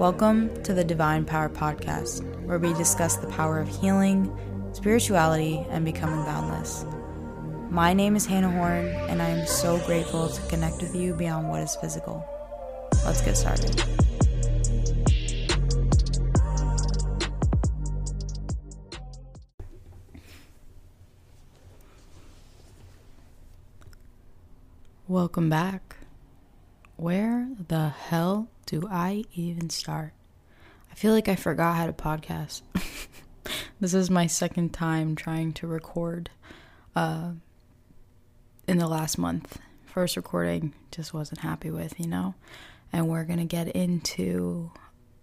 Welcome to the Divine Power Podcast, where we discuss the power of healing, spirituality, and becoming boundless. My name is Hannah Horn, and I am so grateful to connect with you beyond what is physical. Let's get started. Welcome back. Where the hell do I even start? I feel like I forgot how to podcast. this is my second time trying to record uh, in the last month. First recording just wasn't happy with, you know? And we're going to get into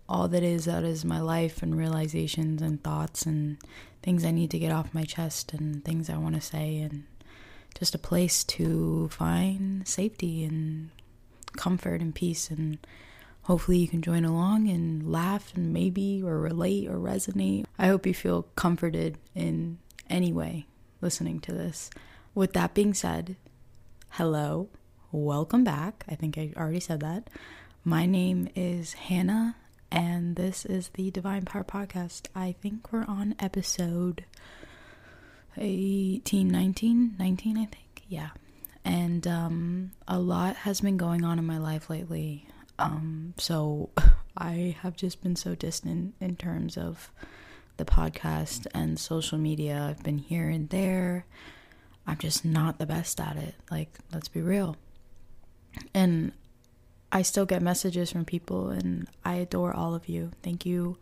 all that is that is my life and realizations and thoughts and things I need to get off my chest and things I want to say and just a place to find safety and comfort and peace and hopefully you can join along and laugh and maybe or relate or resonate. I hope you feel comforted in any way listening to this. With that being said, hello, welcome back. I think I already said that. My name is Hannah and this is the Divine Power Podcast. I think we're on episode 18, 19, 19, I think. Yeah. And um, a lot has been going on in my life lately. Um, so I have just been so distant in terms of the podcast and social media. I've been here and there. I'm just not the best at it. Like, let's be real. And I still get messages from people, and I adore all of you. Thank you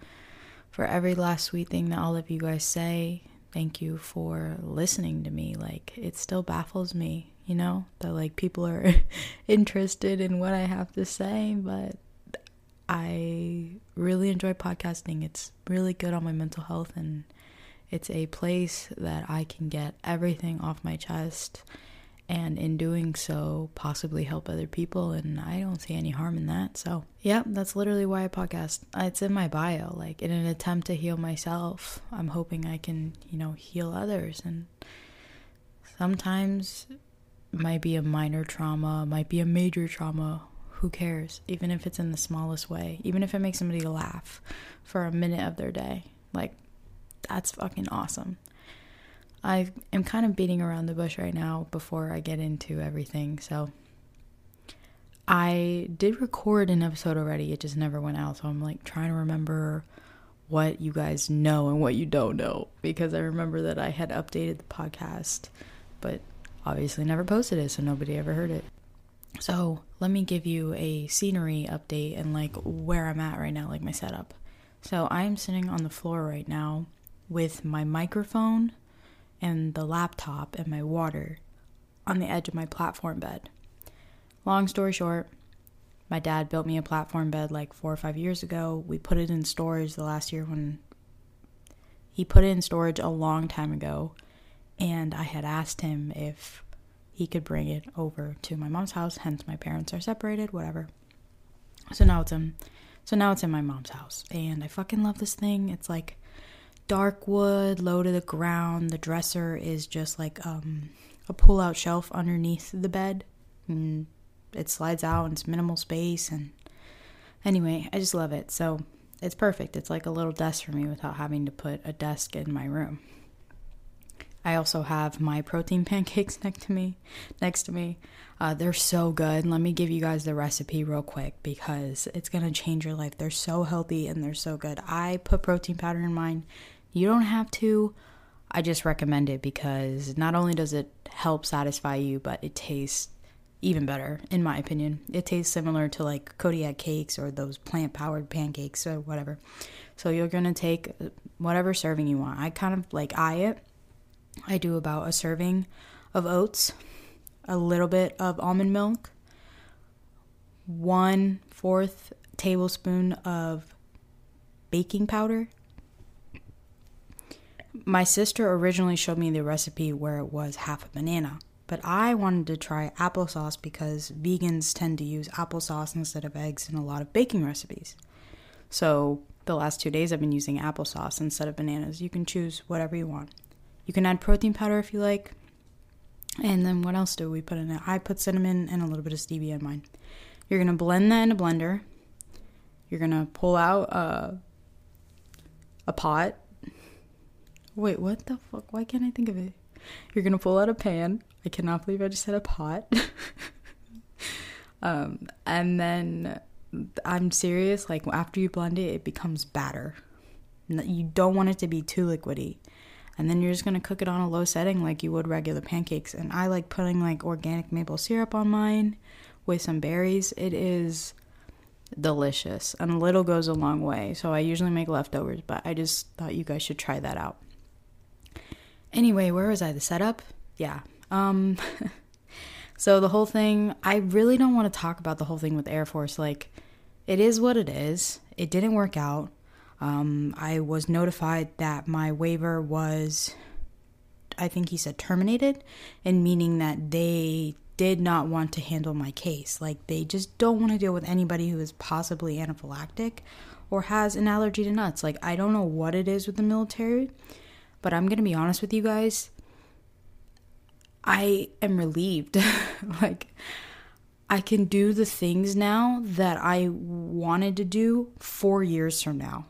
for every last sweet thing that all of you guys say. Thank you for listening to me. Like, it still baffles me, you know, that like people are interested in what I have to say, but I really enjoy podcasting. It's really good on my mental health, and it's a place that I can get everything off my chest and in doing so possibly help other people and i don't see any harm in that so yeah that's literally why i podcast it's in my bio like in an attempt to heal myself i'm hoping i can you know heal others and sometimes might be a minor trauma might be a major trauma who cares even if it's in the smallest way even if it makes somebody laugh for a minute of their day like that's fucking awesome I am kind of beating around the bush right now before I get into everything. So I did record an episode already, it just never went out. So I'm like trying to remember what you guys know and what you don't know because I remember that I had updated the podcast, but obviously never posted it, so nobody ever heard it. So let me give you a scenery update and like where I'm at right now, like my setup. So I'm sitting on the floor right now with my microphone and the laptop and my water on the edge of my platform bed. Long story short, my dad built me a platform bed like four or five years ago. We put it in storage the last year when he put it in storage a long time ago. And I had asked him if he could bring it over to my mom's house, hence my parents are separated, whatever. So now it's in so now it's in my mom's house. And I fucking love this thing. It's like dark wood, low to the ground. The dresser is just like um, a pull out shelf underneath the bed. And it slides out and it's minimal space. And anyway, I just love it. So it's perfect. It's like a little desk for me without having to put a desk in my room. I also have my protein pancakes next to me. Next to me, uh, they're so good. Let me give you guys the recipe real quick because it's gonna change your life. They're so healthy and they're so good. I put protein powder in mine. You don't have to. I just recommend it because not only does it help satisfy you, but it tastes even better, in my opinion. It tastes similar to like Kodiak cakes or those plant powered pancakes or whatever. So you're gonna take whatever serving you want. I kind of like eye it. I do about a serving of oats, a little bit of almond milk, one fourth tablespoon of baking powder. My sister originally showed me the recipe where it was half a banana, but I wanted to try applesauce because vegans tend to use applesauce instead of eggs in a lot of baking recipes. So the last two days I've been using applesauce instead of bananas. You can choose whatever you want. You can add protein powder if you like. And then what else do we put in it? I put cinnamon and a little bit of stevia in mine. You're gonna blend that in a blender. You're gonna pull out a, a pot. Wait, what the fuck? Why can't I think of it? You're gonna pull out a pan. I cannot believe I just said a pot. um, and then I'm serious. Like after you blend it, it becomes batter. You don't want it to be too liquidy. And then you're just gonna cook it on a low setting like you would regular pancakes. And I like putting like organic maple syrup on mine with some berries. It is delicious, and a little goes a long way. So I usually make leftovers, but I just thought you guys should try that out. Anyway, where was I? The setup? Yeah. Um. so the whole thing, I really don't want to talk about the whole thing with Air Force. Like, it is what it is. It didn't work out. Um, I was notified that my waiver was, I think he said terminated, and meaning that they did not want to handle my case. Like, they just don't want to deal with anybody who is possibly anaphylactic or has an allergy to nuts. Like, I don't know what it is with the military, but I'm going to be honest with you guys. I am relieved. like, I can do the things now that I wanted to do four years from now.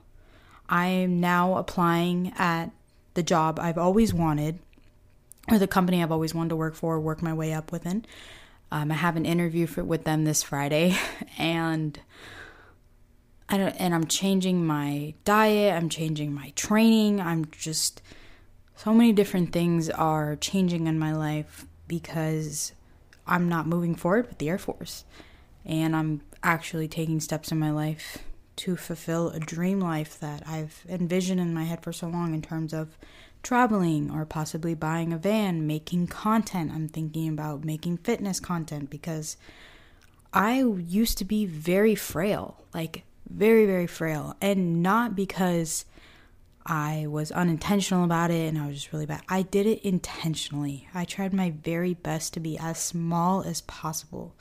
I am now applying at the job I've always wanted, or the company I've always wanted to work for, work my way up within. Um, I have an interview for, with them this Friday, and I don't, and I'm changing my diet. I'm changing my training. I'm just so many different things are changing in my life because I'm not moving forward with the Air Force. And I'm actually taking steps in my life to fulfill a dream life that I've envisioned in my head for so long in terms of traveling or possibly buying a van, making content. I'm thinking about making fitness content because I used to be very frail, like very, very frail. And not because I was unintentional about it and I was just really bad. I did it intentionally. I tried my very best to be as small as possible.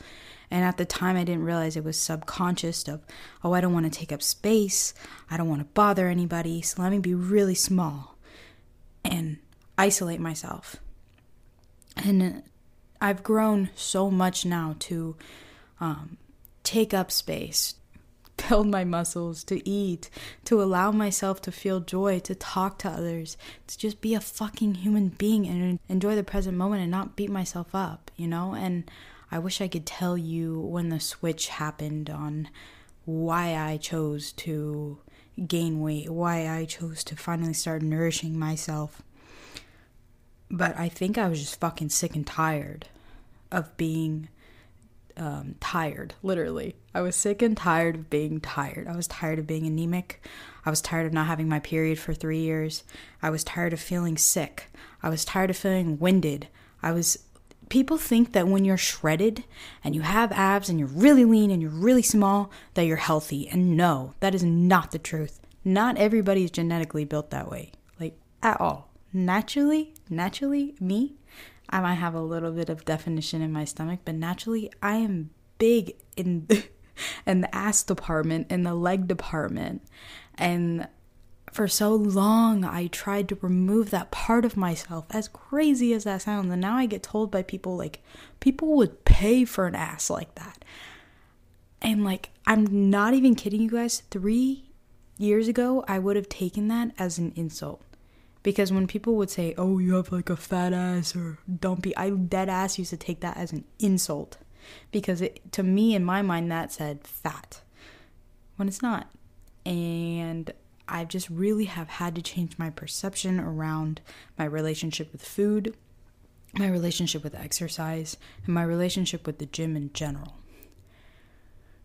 And at the time, I didn't realize it was subconscious of, oh, I don't want to take up space. I don't want to bother anybody. So let me be really small and isolate myself. And I've grown so much now to um, take up space, build my muscles, to eat, to allow myself to feel joy, to talk to others, to just be a fucking human being and enjoy the present moment and not beat myself up, you know? And I wish I could tell you when the switch happened on why I chose to gain weight, why I chose to finally start nourishing myself. But I think I was just fucking sick and tired of being um, tired, literally. I was sick and tired of being tired. I was tired of being anemic. I was tired of not having my period for three years. I was tired of feeling sick. I was tired of feeling winded. I was. People think that when you're shredded and you have abs and you're really lean and you're really small, that you're healthy. And no, that is not the truth. Not everybody is genetically built that way. Like, at all. Naturally, naturally, me, I might have a little bit of definition in my stomach, but naturally, I am big in the, in the ass department, in the leg department. And for so long, I tried to remove that part of myself, as crazy as that sounds. And now I get told by people, like, people would pay for an ass like that. And, like, I'm not even kidding you guys. Three years ago, I would have taken that as an insult because when people would say, "Oh, you have like a fat ass" or "Dumpy," I dead ass used to take that as an insult because it to me in my mind that said fat when it's not. And I just really have had to change my perception around my relationship with food, my relationship with exercise, and my relationship with the gym in general.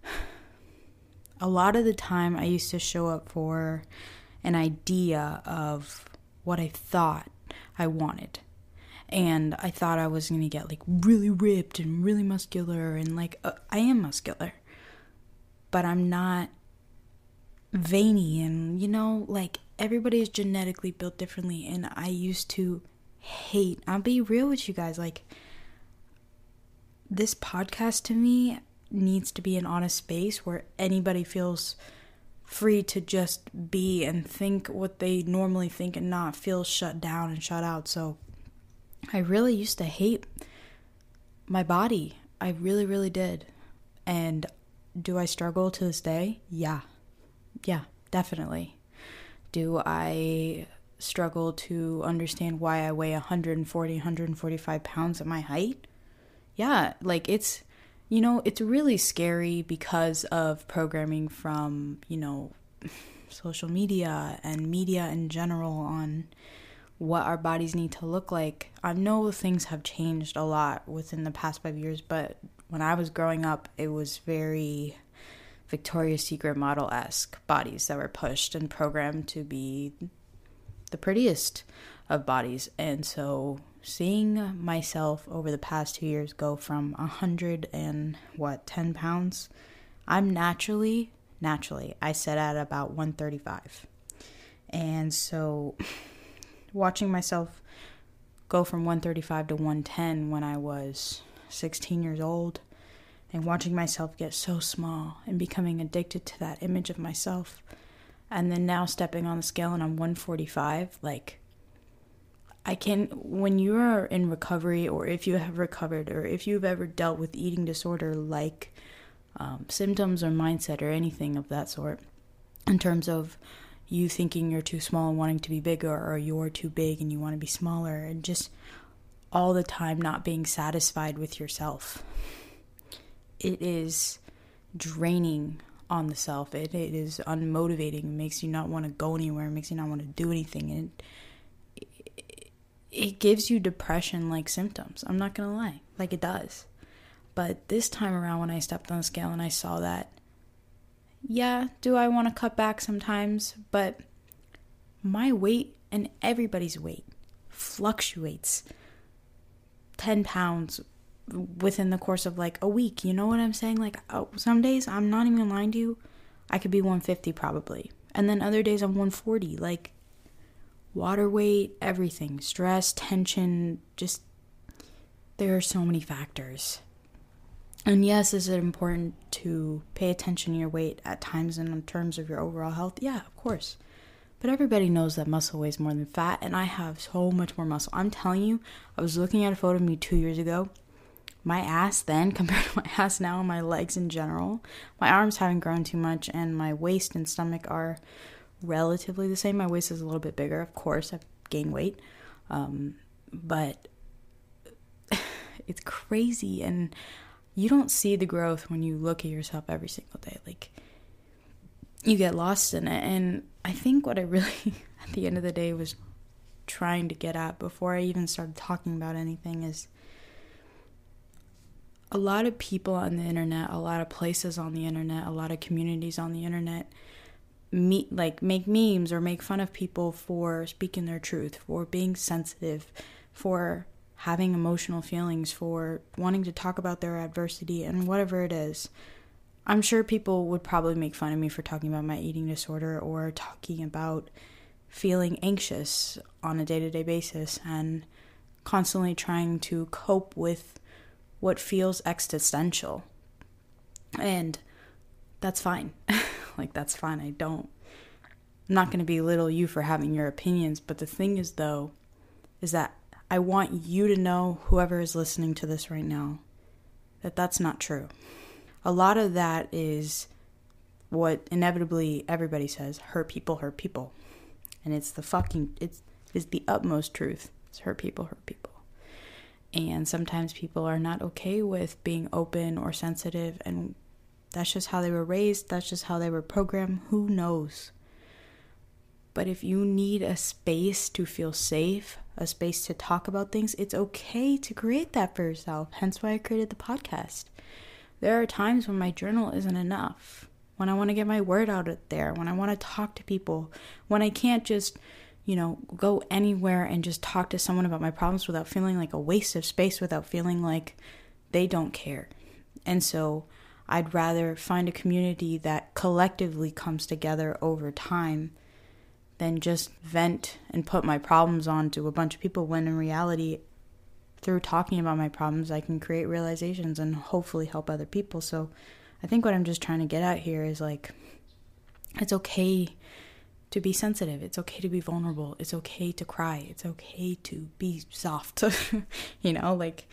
A lot of the time, I used to show up for an idea of what I thought I wanted. And I thought I was going to get like really ripped and really muscular and like uh, I am muscular. But I'm not veiny and you know like everybody is genetically built differently and I used to hate I'll be real with you guys like this podcast to me needs to be an honest space where anybody feels free to just be and think what they normally think and not feel shut down and shut out. So I really used to hate my body. I really, really did. And do I struggle to this day? Yeah. Yeah, definitely. Do I struggle to understand why I weigh 140, 145 pounds at my height? Yeah, like it's you know, it's really scary because of programming from, you know, social media and media in general on what our bodies need to look like. I know things have changed a lot within the past five years, but when I was growing up, it was very Victoria's Secret model esque bodies that were pushed and programmed to be the prettiest of bodies. And so seeing myself over the past two years go from a hundred and what, 10 pounds, I'm naturally, naturally, I set at about 135. And so watching myself go from 135 to 110 when I was 16 years old and watching myself get so small and becoming addicted to that image of myself. And then now stepping on the scale and I'm 145 like I can when you are in recovery or if you have recovered or if you've ever dealt with eating disorder like um, symptoms or mindset or anything of that sort in terms of you thinking you're too small and wanting to be bigger or you're too big and you want to be smaller and just all the time not being satisfied with yourself it is draining on the self. It, it is unmotivating. It makes you not want to go anywhere. It makes you not want to do anything. It, it, it gives you depression like symptoms. I'm not going to lie. Like it does. But this time around, when I stepped on the scale and I saw that, yeah, do I want to cut back sometimes? But my weight and everybody's weight fluctuates 10 pounds within the course of like a week. You know what I'm saying? Like oh, some days I'm not even lying to you, I could be 150 probably. And then other days I'm 140. Like water weight, everything, stress, tension, just there are so many factors. And yes, is it important to pay attention to your weight at times and in terms of your overall health? Yeah, of course. But everybody knows that muscle weighs more than fat, and I have so much more muscle. I'm telling you, I was looking at a photo of me two years ago, my ass then compared to my ass now and my legs in general. My arms haven't grown too much, and my waist and stomach are relatively the same. My waist is a little bit bigger, of course. I've gained weight, um, but it's crazy, and you don't see the growth when you look at yourself every single day. Like you get lost in it, and I think what I really, at the end of the day, was trying to get at before I even started talking about anything is a lot of people on the internet, a lot of places on the internet, a lot of communities on the internet meet like make memes or make fun of people for speaking their truth, for being sensitive, for having emotional feelings, for wanting to talk about their adversity and whatever it is. I'm sure people would probably make fun of me for talking about my eating disorder or talking about feeling anxious on a day-to-day basis and constantly trying to cope with what feels existential. And that's fine. like, that's fine. I don't, I'm not going to belittle you for having your opinions. But the thing is, though, is that I want you to know, whoever is listening to this right now, that that's not true. A lot of that is what inevitably everybody says hurt people, hurt people. And it's the fucking, it's, it's the utmost truth. It's hurt people, hurt people. And sometimes people are not okay with being open or sensitive, and that's just how they were raised, that's just how they were programmed. Who knows? But if you need a space to feel safe, a space to talk about things, it's okay to create that for yourself. Hence why I created the podcast. There are times when my journal isn't enough, when I want to get my word out there, when I want to talk to people, when I can't just you know, go anywhere and just talk to someone about my problems without feeling like a waste of space, without feeling like they don't care. And so I'd rather find a community that collectively comes together over time than just vent and put my problems onto a bunch of people when in reality through talking about my problems I can create realizations and hopefully help other people. So I think what I'm just trying to get at here is like it's okay to be sensitive. It's okay to be vulnerable. It's okay to cry. It's okay to be soft. you know, like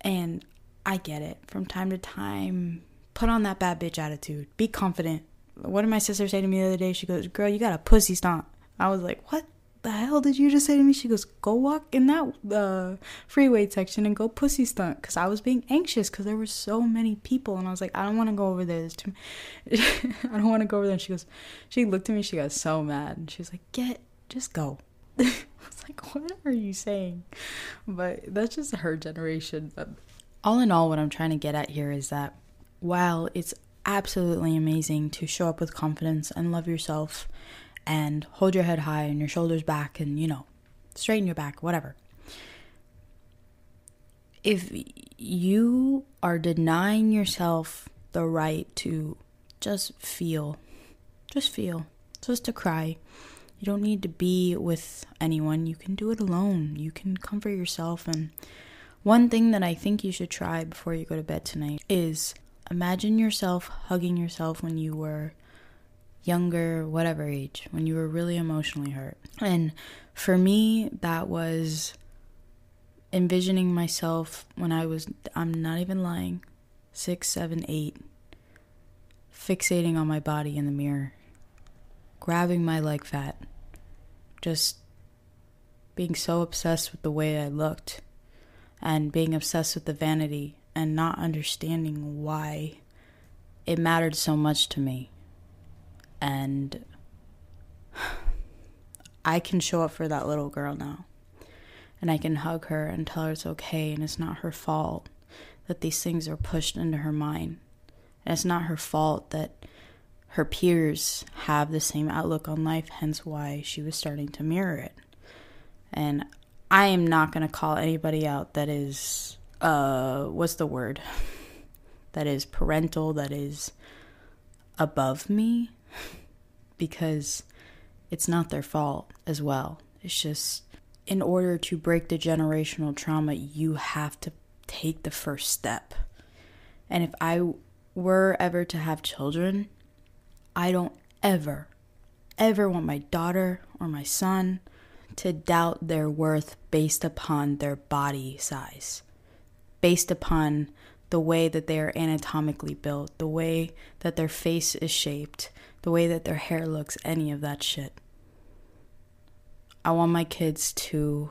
and I get it. From time to time, put on that bad bitch attitude. Be confident. What did my sister say to me the other day? She goes, Girl, you got a pussy stomp. I was like, What the hell did you just say to me? She goes, Go walk in that uh, free weight section and go pussy stunt. Because I was being anxious because there were so many people. And I was like, I don't want to go over there. Too I don't want to go over there. And she goes, She looked at me. She got so mad. And she was like, Get, just go. I was like, What are you saying? But that's just her generation. But all in all, what I'm trying to get at here is that while it's absolutely amazing to show up with confidence and love yourself and hold your head high and your shoulders back and, you know, straighten your back, whatever. If you are denying yourself the right to just feel, just feel, just to cry, you don't need to be with anyone. You can do it alone. You can comfort yourself and one thing that I think you should try before you go to bed tonight is imagine yourself hugging yourself when you were younger, whatever age, when you were really emotionally hurt. And for me, that was envisioning myself when I was, I'm not even lying, six, seven, eight, fixating on my body in the mirror, grabbing my leg fat, just being so obsessed with the way I looked and being obsessed with the vanity and not understanding why it mattered so much to me. And I can show up for that little girl now. And I can hug her and tell her it's okay and it's not her fault that these things are pushed into her mind. And it's not her fault that her peers have the same outlook on life, hence why she was starting to mirror it. And I am not going to call anybody out that is, uh, what's the word? That is parental, that is above me, because it's not their fault as well. It's just, in order to break the generational trauma, you have to take the first step. And if I were ever to have children, I don't ever, ever want my daughter or my son to doubt their worth based upon their body size, based upon the way that they are anatomically built, the way that their face is shaped, the way that their hair looks, any of that shit. I want my kids to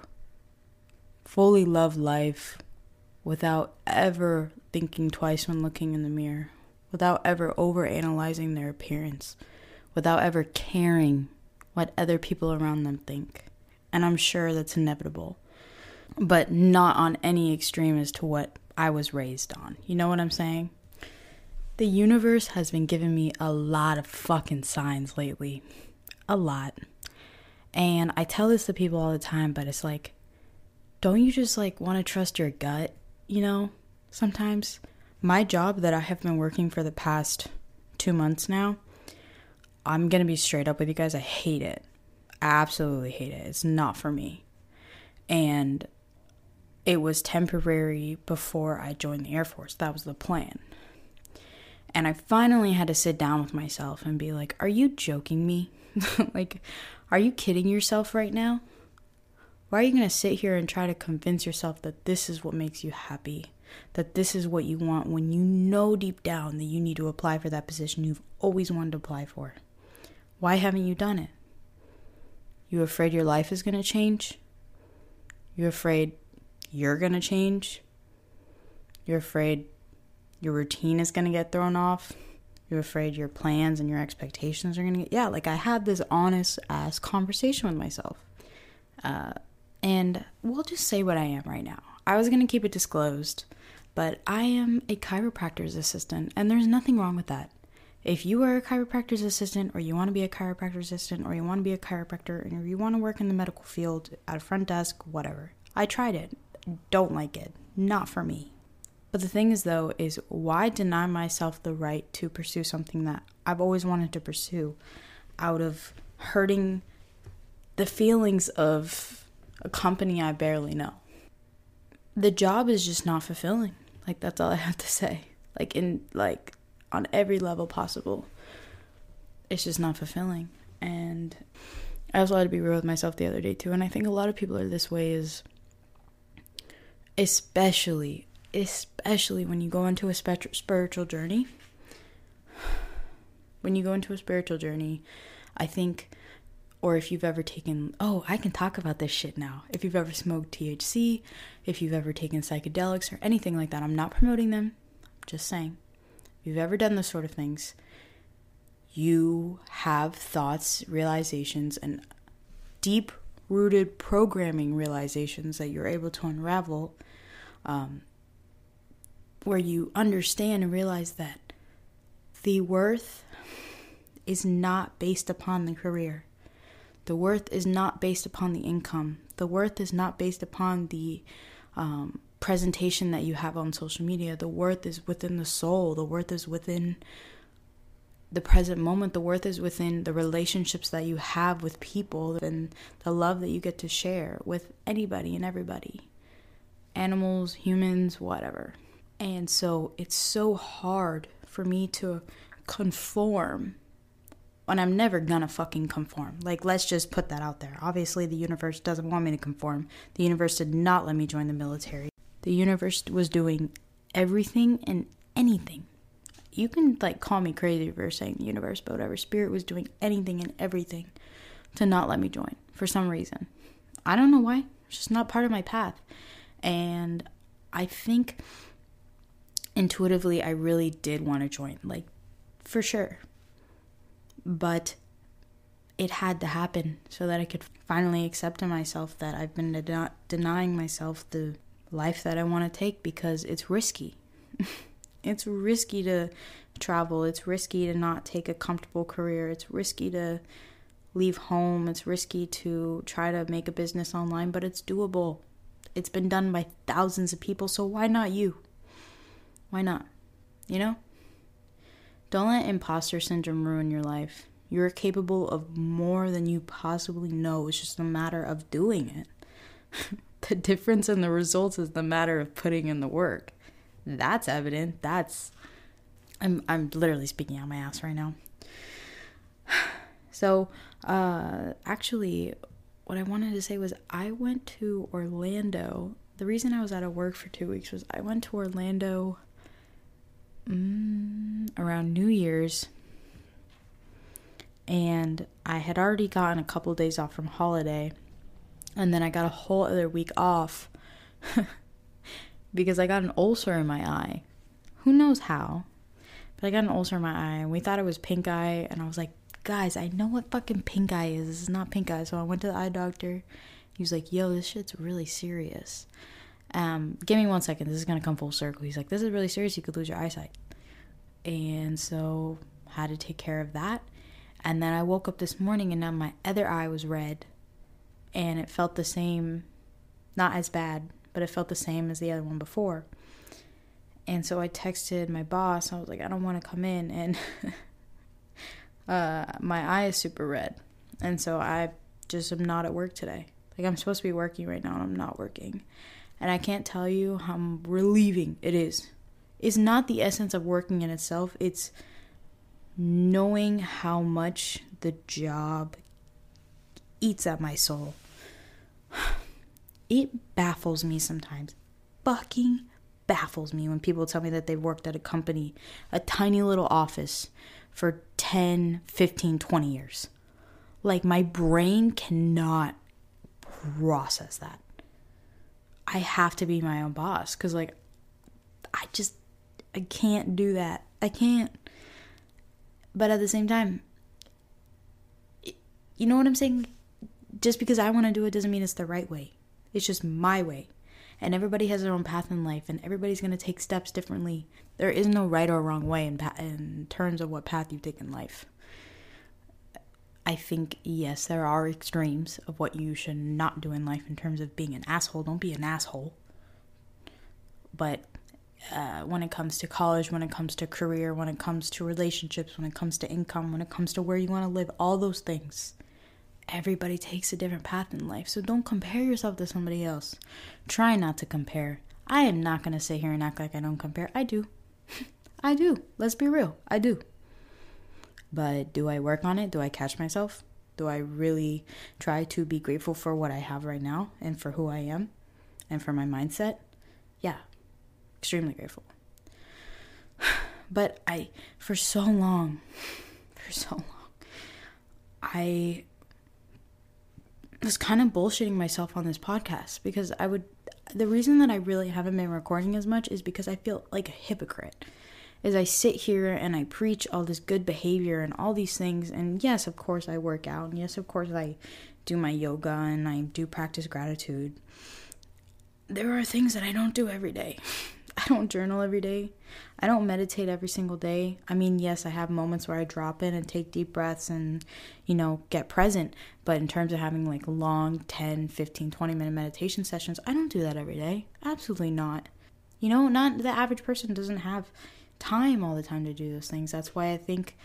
fully love life without ever thinking twice when looking in the mirror, without ever over analyzing their appearance, without ever caring what other people around them think and I'm sure that's inevitable, but not on any extreme as to what I was raised on. You know what I'm saying? The universe has been giving me a lot of fucking signs lately. A lot. And I tell this to people all the time, but it's like, don't you just like want to trust your gut, you know? Sometimes my job that I have been working for the past 2 months now, I'm to be straight up with you guys, I hate it I absolutely hate it. It's not for me. And it was temporary before I joined the Air Force. That was the plan. And I finally had to sit down with myself and be like, Are you joking me? like, are you kidding yourself right now? Why are you going to sit here and try to convince yourself that this is what makes you happy? That this is what you want when you know deep down that you need to apply for that position you've always wanted to apply for? Why haven't you done it? You afraid your life is going to change? You're afraid you're going to change? You're afraid your routine is going to get thrown off? You're afraid your plans and your expectations are going to get. Yeah, like I had this honest ass conversation with myself. Uh, and we'll just say what I am right now. I was going to keep it disclosed, but I am a chiropractor's assistant, and there's nothing wrong with that. If you are a chiropractor's assistant, or you want to be a chiropractor's assistant, or you want to be a chiropractor, and you want to work in the medical field at a front desk, whatever. I tried it. Don't like it. Not for me. But the thing is, though, is why deny myself the right to pursue something that I've always wanted to pursue out of hurting the feelings of a company I barely know? The job is just not fulfilling. Like, that's all I have to say. Like, in, like, on every level possible. It's just not fulfilling. And I also had to be real with myself the other day, too. And I think a lot of people are this way, is especially especially when you go into a spiritual journey. When you go into a spiritual journey, I think, or if you've ever taken, oh, I can talk about this shit now. If you've ever smoked THC, if you've ever taken psychedelics or anything like that, I'm not promoting them, I'm just saying. If you've ever done those sort of things, you have thoughts, realizations, and deep rooted programming realizations that you're able to unravel um, where you understand and realize that the worth is not based upon the career. The worth is not based upon the income. The worth is not based upon the um, presentation that you have on social media. The worth is within the soul. The worth is within the present moment. The worth is within the relationships that you have with people and the love that you get to share with anybody and everybody animals, humans, whatever. And so it's so hard for me to conform and I'm never gonna fucking conform. Like, let's just put that out there. Obviously, the universe doesn't want me to conform. The universe did not let me join the military. The universe was doing everything and anything. You can, like, call me crazy for saying the universe, but whatever. Spirit was doing anything and everything to not let me join for some reason. I don't know why. It's just not part of my path. And I think intuitively I really did want to join, like for sure. But it had to happen so that I could finally accept to myself that I've been de- denying myself the life that I want to take because it's risky. it's risky to travel, it's risky to not take a comfortable career, it's risky to leave home, it's risky to try to make a business online, but it's doable. It's been done by thousands of people, so why not you? Why not? You know? Don't let imposter syndrome ruin your life. You're capable of more than you possibly know. It's just a matter of doing it. the difference in the results is the matter of putting in the work. That's evident. That's I'm I'm literally speaking out my ass right now. So, uh actually what I wanted to say was I went to Orlando. The reason I was out of work for 2 weeks was I went to Orlando mm, around New Year's, and I had already gotten a couple of days off from holiday, and then I got a whole other week off because I got an ulcer in my eye. Who knows how? But I got an ulcer in my eye, and we thought it was pink eye, and I was like, guys, I know what fucking pink eye is. This is not pink eye. So I went to the eye doctor. He was like, yo, this shit's really serious. Um, give me one second. This is gonna come full circle. He's like, this is really serious. You could lose your eyesight. And so had to take care of that. And then I woke up this morning and now my other eye was red, and it felt the same, not as bad, but it felt the same as the other one before. And so I texted my boss. I was like, I don't want to come in, and uh, my eye is super red, and so I just am not at work today. Like I'm supposed to be working right now, and I'm not working. And I can't tell you how relieving it is. It's not the essence of working in itself, it's knowing how much the job eats at my soul. It baffles me sometimes. Fucking baffles me when people tell me that they've worked at a company, a tiny little office, for 10, 15, 20 years. Like, my brain cannot process that. I have to be my own boss because, like, I just, I can't do that. I can't. But at the same time, you know what I'm saying? Just because I want to do it doesn't mean it's the right way. It's just my way. And everybody has their own path in life, and everybody's going to take steps differently. There is no right or wrong way in, in terms of what path you take in life. I think, yes, there are extremes of what you should not do in life in terms of being an asshole. Don't be an asshole. But uh, when it comes to college, when it comes to career, when it comes to relationships, when it comes to income, when it comes to where you want to live, all those things. Everybody takes a different path in life, so don't compare yourself to somebody else. Try not to compare. I am not going to sit here and act like I don't compare. I do. I do. Let's be real. I do. But do I work on it? Do I catch myself? Do I really try to be grateful for what I have right now and for who I am and for my mindset? Yeah, extremely grateful. But I, for so long, for so long, I was kind of bullshitting myself on this podcast because I would, the reason that I really haven't been recording as much is because I feel like a hypocrite is I sit here and I preach all this good behavior and all these things. And yes, of course, I work out. And yes, of course, I do my yoga and I do practice gratitude. There are things that I don't do every day. I don't journal every day. I don't meditate every single day. I mean, yes, I have moments where I drop in and take deep breaths and, you know, get present. But in terms of having like long 10, 15, 20 minute meditation sessions, I don't do that every day. Absolutely not. You know, not the average person doesn't have time all the time to do those things. That's why I think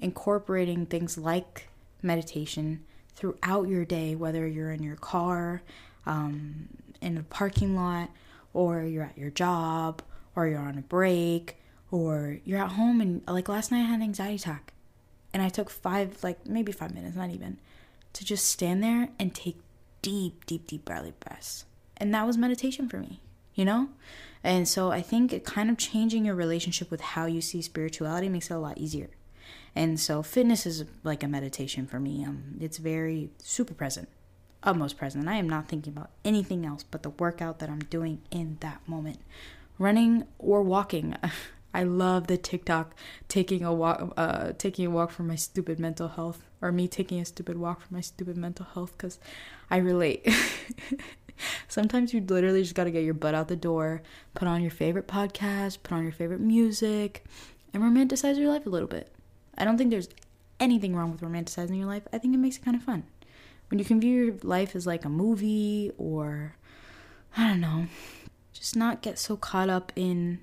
incorporating things like meditation throughout your day, whether you're in your car, um, in a parking lot, or you're at your job, or you're on a break, or you're at home and like last night I had an anxiety attack. And I took five, like maybe five minutes, not even, to just stand there and take deep, deep, deep belly breaths. And that was meditation for me, you know? And so I think kind of changing your relationship with how you see spirituality makes it a lot easier. And so fitness is like a meditation for me. Um, it's very super present, utmost present. I am not thinking about anything else but the workout that I'm doing in that moment. Running or walking. I love the TikTok taking a walk, uh, taking a walk for my stupid mental health, or me taking a stupid walk for my stupid mental health, because I relate. Sometimes you literally just got to get your butt out the door, put on your favorite podcast, put on your favorite music, and romanticize your life a little bit. I don't think there's anything wrong with romanticizing your life. I think it makes it kind of fun. When you can view your life as like a movie or, I don't know, just not get so caught up in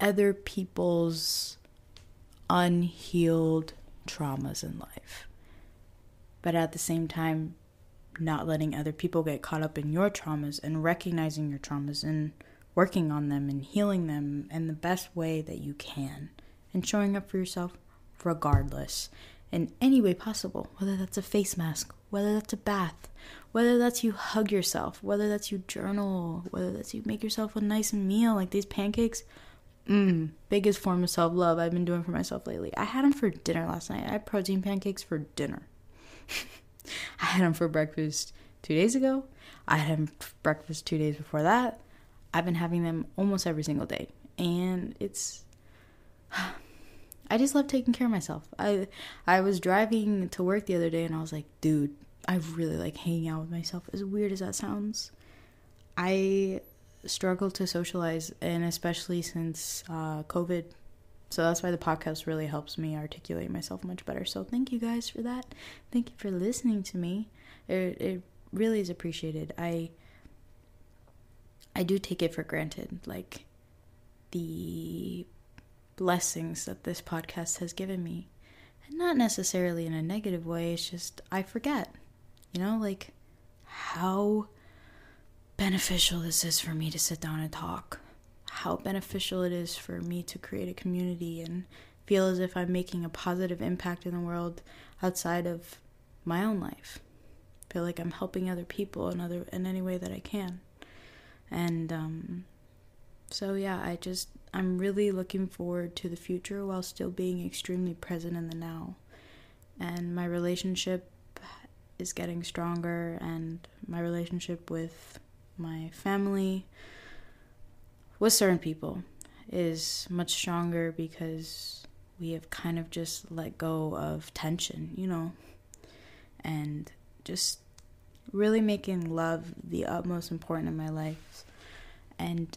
other people's unhealed traumas in life. But at the same time, not letting other people get caught up in your traumas and recognizing your traumas and working on them and healing them in the best way that you can and showing up for yourself regardless in any way possible whether that's a face mask whether that's a bath whether that's you hug yourself whether that's you journal whether that's you make yourself a nice meal like these pancakes. Mmm biggest form of self-love i've been doing for myself lately. I had them for dinner last night. I had protein pancakes for dinner I had them for breakfast two days ago. I had them for breakfast two days before that. I've been having them almost every single day. And it's. I just love taking care of myself. I I was driving to work the other day and I was like, dude, I really like hanging out with myself. As weird as that sounds, I struggle to socialize, and especially since uh, COVID so that's why the podcast really helps me articulate myself much better. So thank you guys for that. Thank you for listening to me. It it really is appreciated. I I do take it for granted like the blessings that this podcast has given me. And not necessarily in a negative way, it's just I forget. You know, like how beneficial this is for me to sit down and talk how beneficial it is for me to create a community and feel as if I'm making a positive impact in the world outside of my own life. Feel like I'm helping other people in other in any way that I can. And um, so yeah, I just I'm really looking forward to the future while still being extremely present in the now. And my relationship is getting stronger and my relationship with my family with certain people is much stronger because we have kind of just let go of tension, you know, and just really making love the utmost important in my life. And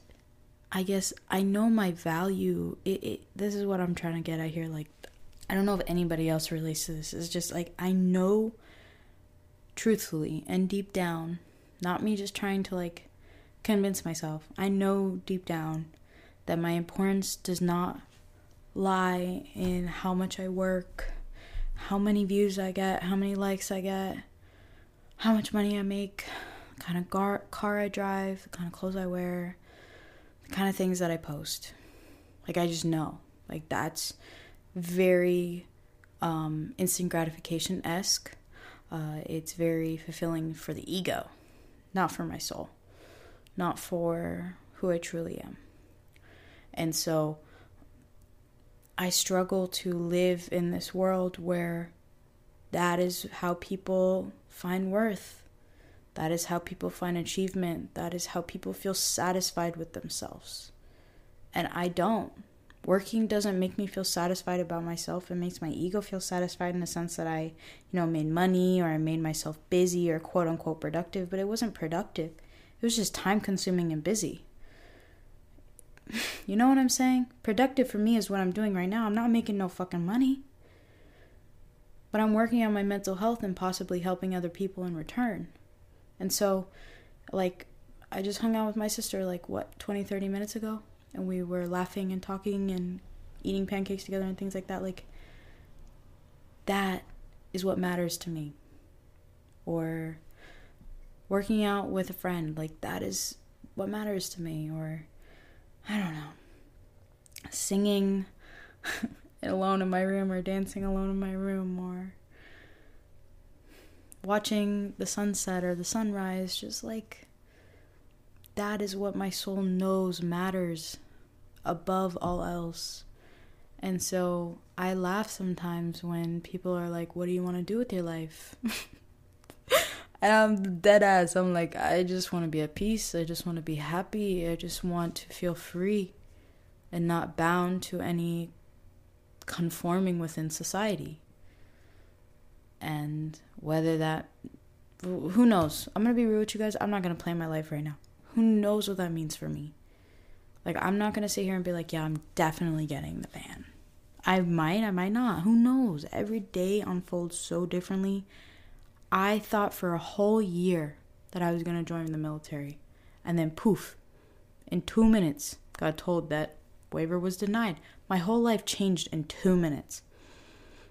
I guess I know my value. It, it, this is what I'm trying to get at here. Like, I don't know if anybody else relates to this. It's just like I know truthfully and deep down, not me just trying to like convince myself. I know deep down that my importance does not lie in how much I work, how many views I get, how many likes I get, how much money I make, the kind of gar- car I drive, the kind of clothes I wear, the kind of things that I post. Like, I just know. Like, that's very um, instant gratification esque. Uh, it's very fulfilling for the ego, not for my soul, not for who I truly am. And so I struggle to live in this world where that is how people find worth. That is how people find achievement. That is how people feel satisfied with themselves. And I don't. Working doesn't make me feel satisfied about myself. It makes my ego feel satisfied in the sense that I, you know, made money or I made myself busy or quote unquote productive, but it wasn't productive. It was just time consuming and busy. You know what I'm saying? Productive for me is what I'm doing right now. I'm not making no fucking money. But I'm working on my mental health and possibly helping other people in return. And so, like, I just hung out with my sister, like, what, 20, 30 minutes ago? And we were laughing and talking and eating pancakes together and things like that. Like, that is what matters to me. Or working out with a friend, like, that is what matters to me. Or, I don't know, singing alone in my room or dancing alone in my room or watching the sunset or the sunrise, just like that is what my soul knows matters above all else. And so I laugh sometimes when people are like, What do you want to do with your life? and I'm dead ass. I'm like, I just want to be at peace. I just want to be happy. I just want to feel free and not bound to any conforming within society. And whether that, who knows? I'm gonna be real with you guys. I'm not gonna plan my life right now. Who knows what that means for me? Like, I'm not gonna sit here and be like, yeah, I'm definitely getting the van. I might, I might not. Who knows? Every day unfolds so differently. I thought for a whole year that I was gonna join the military. And then poof, in two minutes, got told that waiver was denied. My whole life changed in two minutes.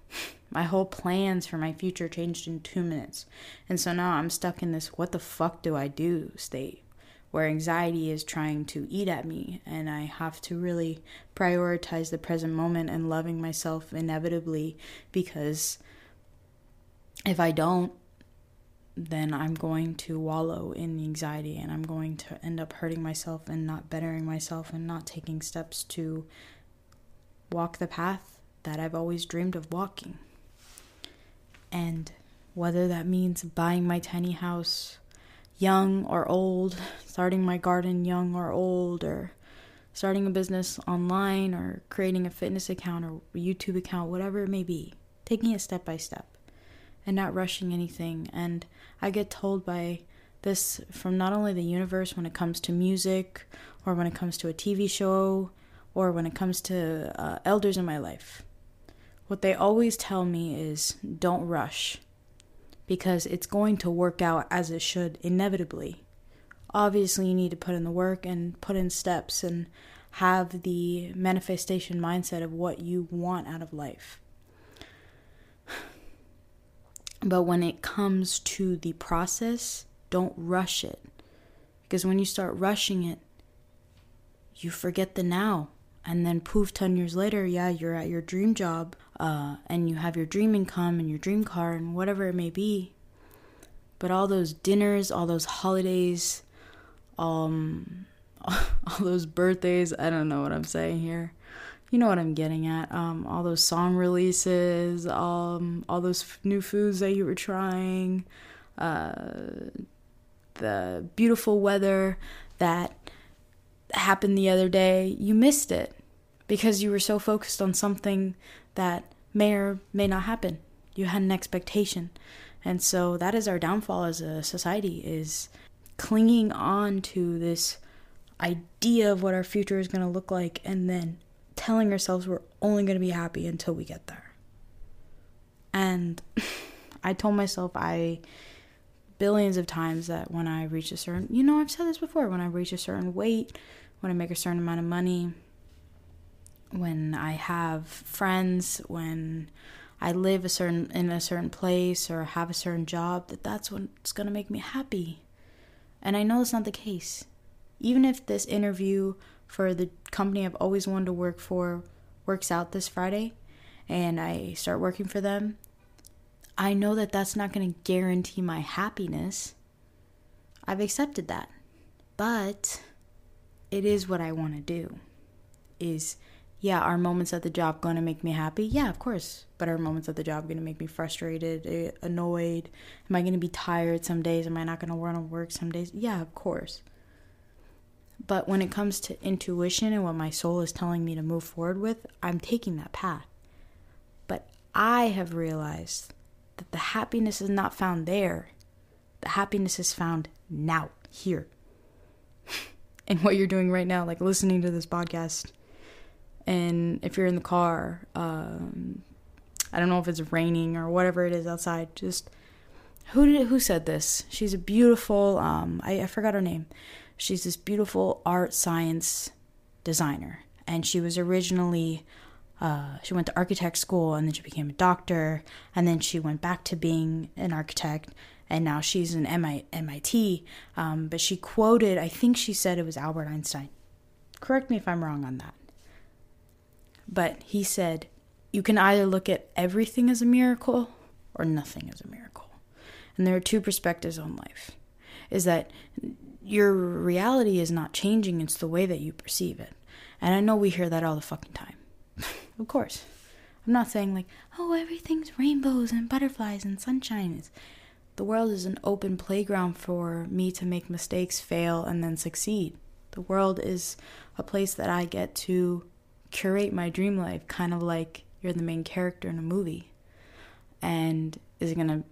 My whole plans for my future changed in two minutes. And so now I'm stuck in this what the fuck do I do state where anxiety is trying to eat at me and I have to really prioritize the present moment and loving myself inevitably because if I don't, then I'm going to wallow in the anxiety and I'm going to end up hurting myself and not bettering myself and not taking steps to walk the path that I've always dreamed of walking. And whether that means buying my tiny house young or old, starting my garden young or old, or starting a business online, or creating a fitness account or YouTube account, whatever it may be, taking it step by step and not rushing anything. And I get told by this from not only the universe when it comes to music or when it comes to a TV show or when it comes to uh, elders in my life. What they always tell me is don't rush because it's going to work out as it should inevitably. Obviously, you need to put in the work and put in steps and have the manifestation mindset of what you want out of life. But when it comes to the process, don't rush it. Because when you start rushing it, you forget the now. And then poof, 10 years later, yeah, you're at your dream job uh, and you have your dream income and your dream car and whatever it may be. But all those dinners, all those holidays, um, all those birthdays, I don't know what I'm saying here you know what I'm getting at. Um, all those song releases, um, all those f- new foods that you were trying, uh, the beautiful weather that happened the other day. You missed it because you were so focused on something that may or may not happen. You had an expectation. And so that is our downfall as a society is clinging on to this idea of what our future is going to look like and then telling ourselves we're only going to be happy until we get there. And I told myself I billions of times that when I reach a certain, you know, I've said this before, when I reach a certain weight, when I make a certain amount of money, when I have friends, when I live a certain in a certain place or have a certain job, that that's what's going to make me happy. And I know that's not the case. Even if this interview for the company I've always wanted to work for works out this Friday and I start working for them, I know that that's not going to guarantee my happiness. I've accepted that. But it is what I want to do. Is yeah, are moments at the job going to make me happy? Yeah, of course. But are moments at the job going to make me frustrated, annoyed? Am I going to be tired some days? Am I not going to want to work some days? Yeah, of course. But when it comes to intuition and what my soul is telling me to move forward with, I'm taking that path. But I have realized that the happiness is not found there. The happiness is found now, here. and what you're doing right now, like listening to this podcast. And if you're in the car, um, I don't know if it's raining or whatever it is outside, just who did who said this? She's a beautiful um I, I forgot her name. She's this beautiful art science designer. And she was originally uh, she went to architect school and then she became a doctor and then she went back to being an architect and now she's in MIT. Um, but she quoted, I think she said it was Albert Einstein. Correct me if I'm wrong on that. But he said, you can either look at everything as a miracle or nothing as a miracle. And there are two perspectives on life. Is that your reality is not changing, it's the way that you perceive it. And I know we hear that all the fucking time. of course. I'm not saying like, oh, everything's rainbows and butterflies and sunshine. It's, the world is an open playground for me to make mistakes, fail, and then succeed. The world is a place that I get to curate my dream life, kind of like you're the main character in a movie. And is it going to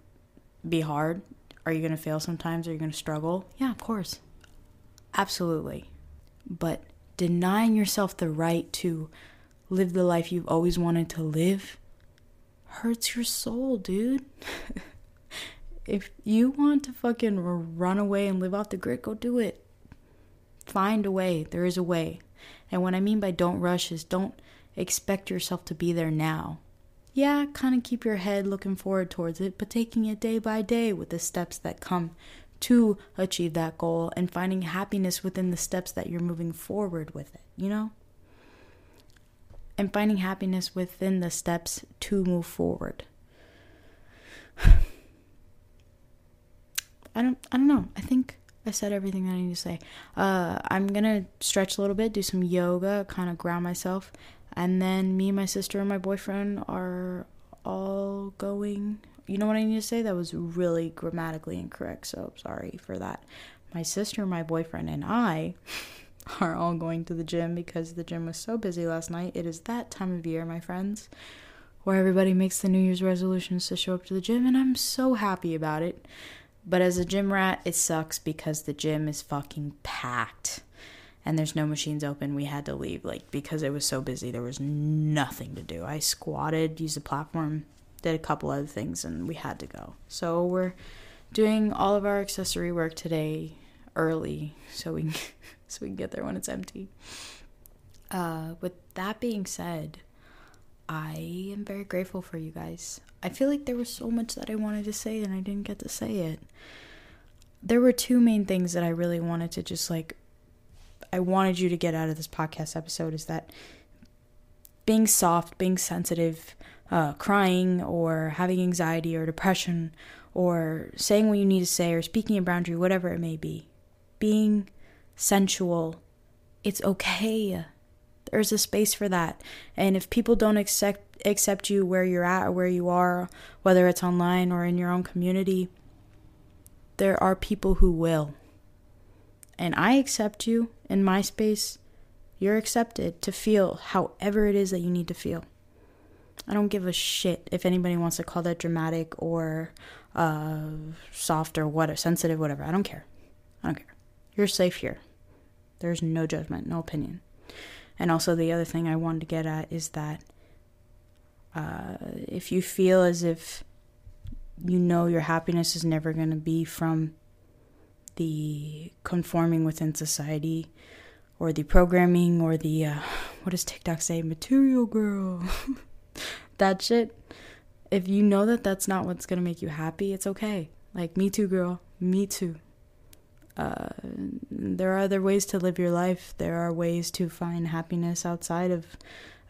be hard? Are you going to fail sometimes? Are you going to struggle? Yeah, of course. Absolutely. But denying yourself the right to live the life you've always wanted to live hurts your soul, dude. if you want to fucking run away and live off the grid, go do it. Find a way. There is a way. And what I mean by don't rush is don't expect yourself to be there now. Yeah, kind of keep your head looking forward towards it, but taking it day by day with the steps that come to achieve that goal and finding happiness within the steps that you're moving forward with it, you know? And finding happiness within the steps to move forward. I don't I don't know. I think I said everything that I need to say. Uh, I'm gonna stretch a little bit, do some yoga, kind of ground myself, and then me, my sister, and my boyfriend are all going. You know what I need to say? That was really grammatically incorrect, so sorry for that. My sister, my boyfriend, and I are all going to the gym because the gym was so busy last night. It is that time of year, my friends, where everybody makes the New Year's resolutions to show up to the gym, and I'm so happy about it. But as a gym rat, it sucks because the gym is fucking packed and there's no machines open. We had to leave like because it was so busy. There was nothing to do. I squatted, used the platform, did a couple other things and we had to go. So we're doing all of our accessory work today early so we can, so we can get there when it's empty. Uh, with that being said, I am very grateful for you guys. I feel like there was so much that I wanted to say and I didn't get to say it. There were two main things that I really wanted to just like I wanted you to get out of this podcast episode is that being soft, being sensitive, uh, crying or having anxiety or depression or saying what you need to say or speaking a boundary, whatever it may be, being sensual, it's okay there's a space for that. And if people don't accept accept you where you're at or where you are, whether it's online or in your own community, there are people who will. And I accept you in my space. You're accepted to feel however it is that you need to feel. I don't give a shit if anybody wants to call that dramatic or uh, soft or what, sensitive, whatever. I don't care. I don't care. You're safe here. There's no judgment, no opinion. And also, the other thing I wanted to get at is that uh, if you feel as if you know your happiness is never going to be from the conforming within society or the programming or the uh, what does TikTok say? Material girl. that shit. If you know that that's not what's gonna make you happy, it's okay. Like, me too, girl. Me too. Uh, there are other ways to live your life. There are ways to find happiness outside of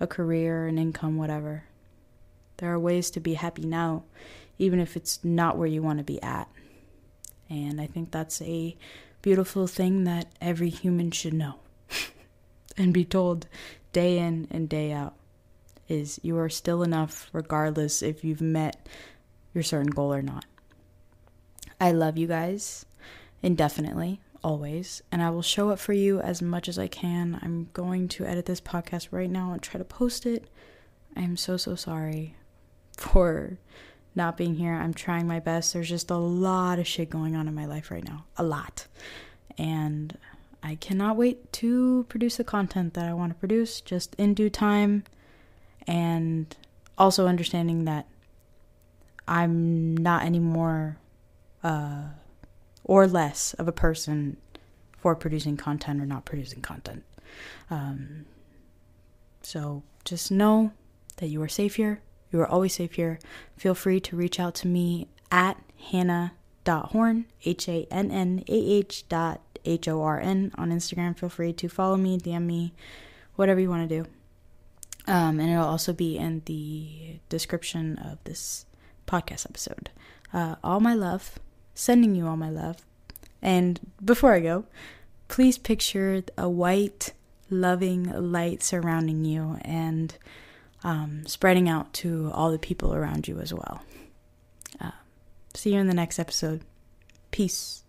a career, an income, whatever. There are ways to be happy now, even if it's not where you want to be at. And I think that's a beautiful thing that every human should know and be told day in and day out is you are still enough regardless if you've met your certain goal or not. I love you guys indefinitely, always, and I will show up for you as much as I can. I'm going to edit this podcast right now and try to post it. I am so, so sorry for not being here. I'm trying my best. There's just a lot of shit going on in my life right now. A lot. And I cannot wait to produce the content that I want to produce just in due time and also understanding that I'm not anymore uh, or less of a person for producing content or not producing content. Um, so just know that you are safe here. You are always safe here. Feel free to reach out to me at hannah.horn, H A N N A H dot H O R N on Instagram. Feel free to follow me, DM me, whatever you want to do. Um, and it'll also be in the description of this podcast episode. Uh, all my love sending you all my love. And before I go, please picture a white, loving light surrounding you and um, spreading out to all the people around you as well. Uh, see you in the next episode. Peace.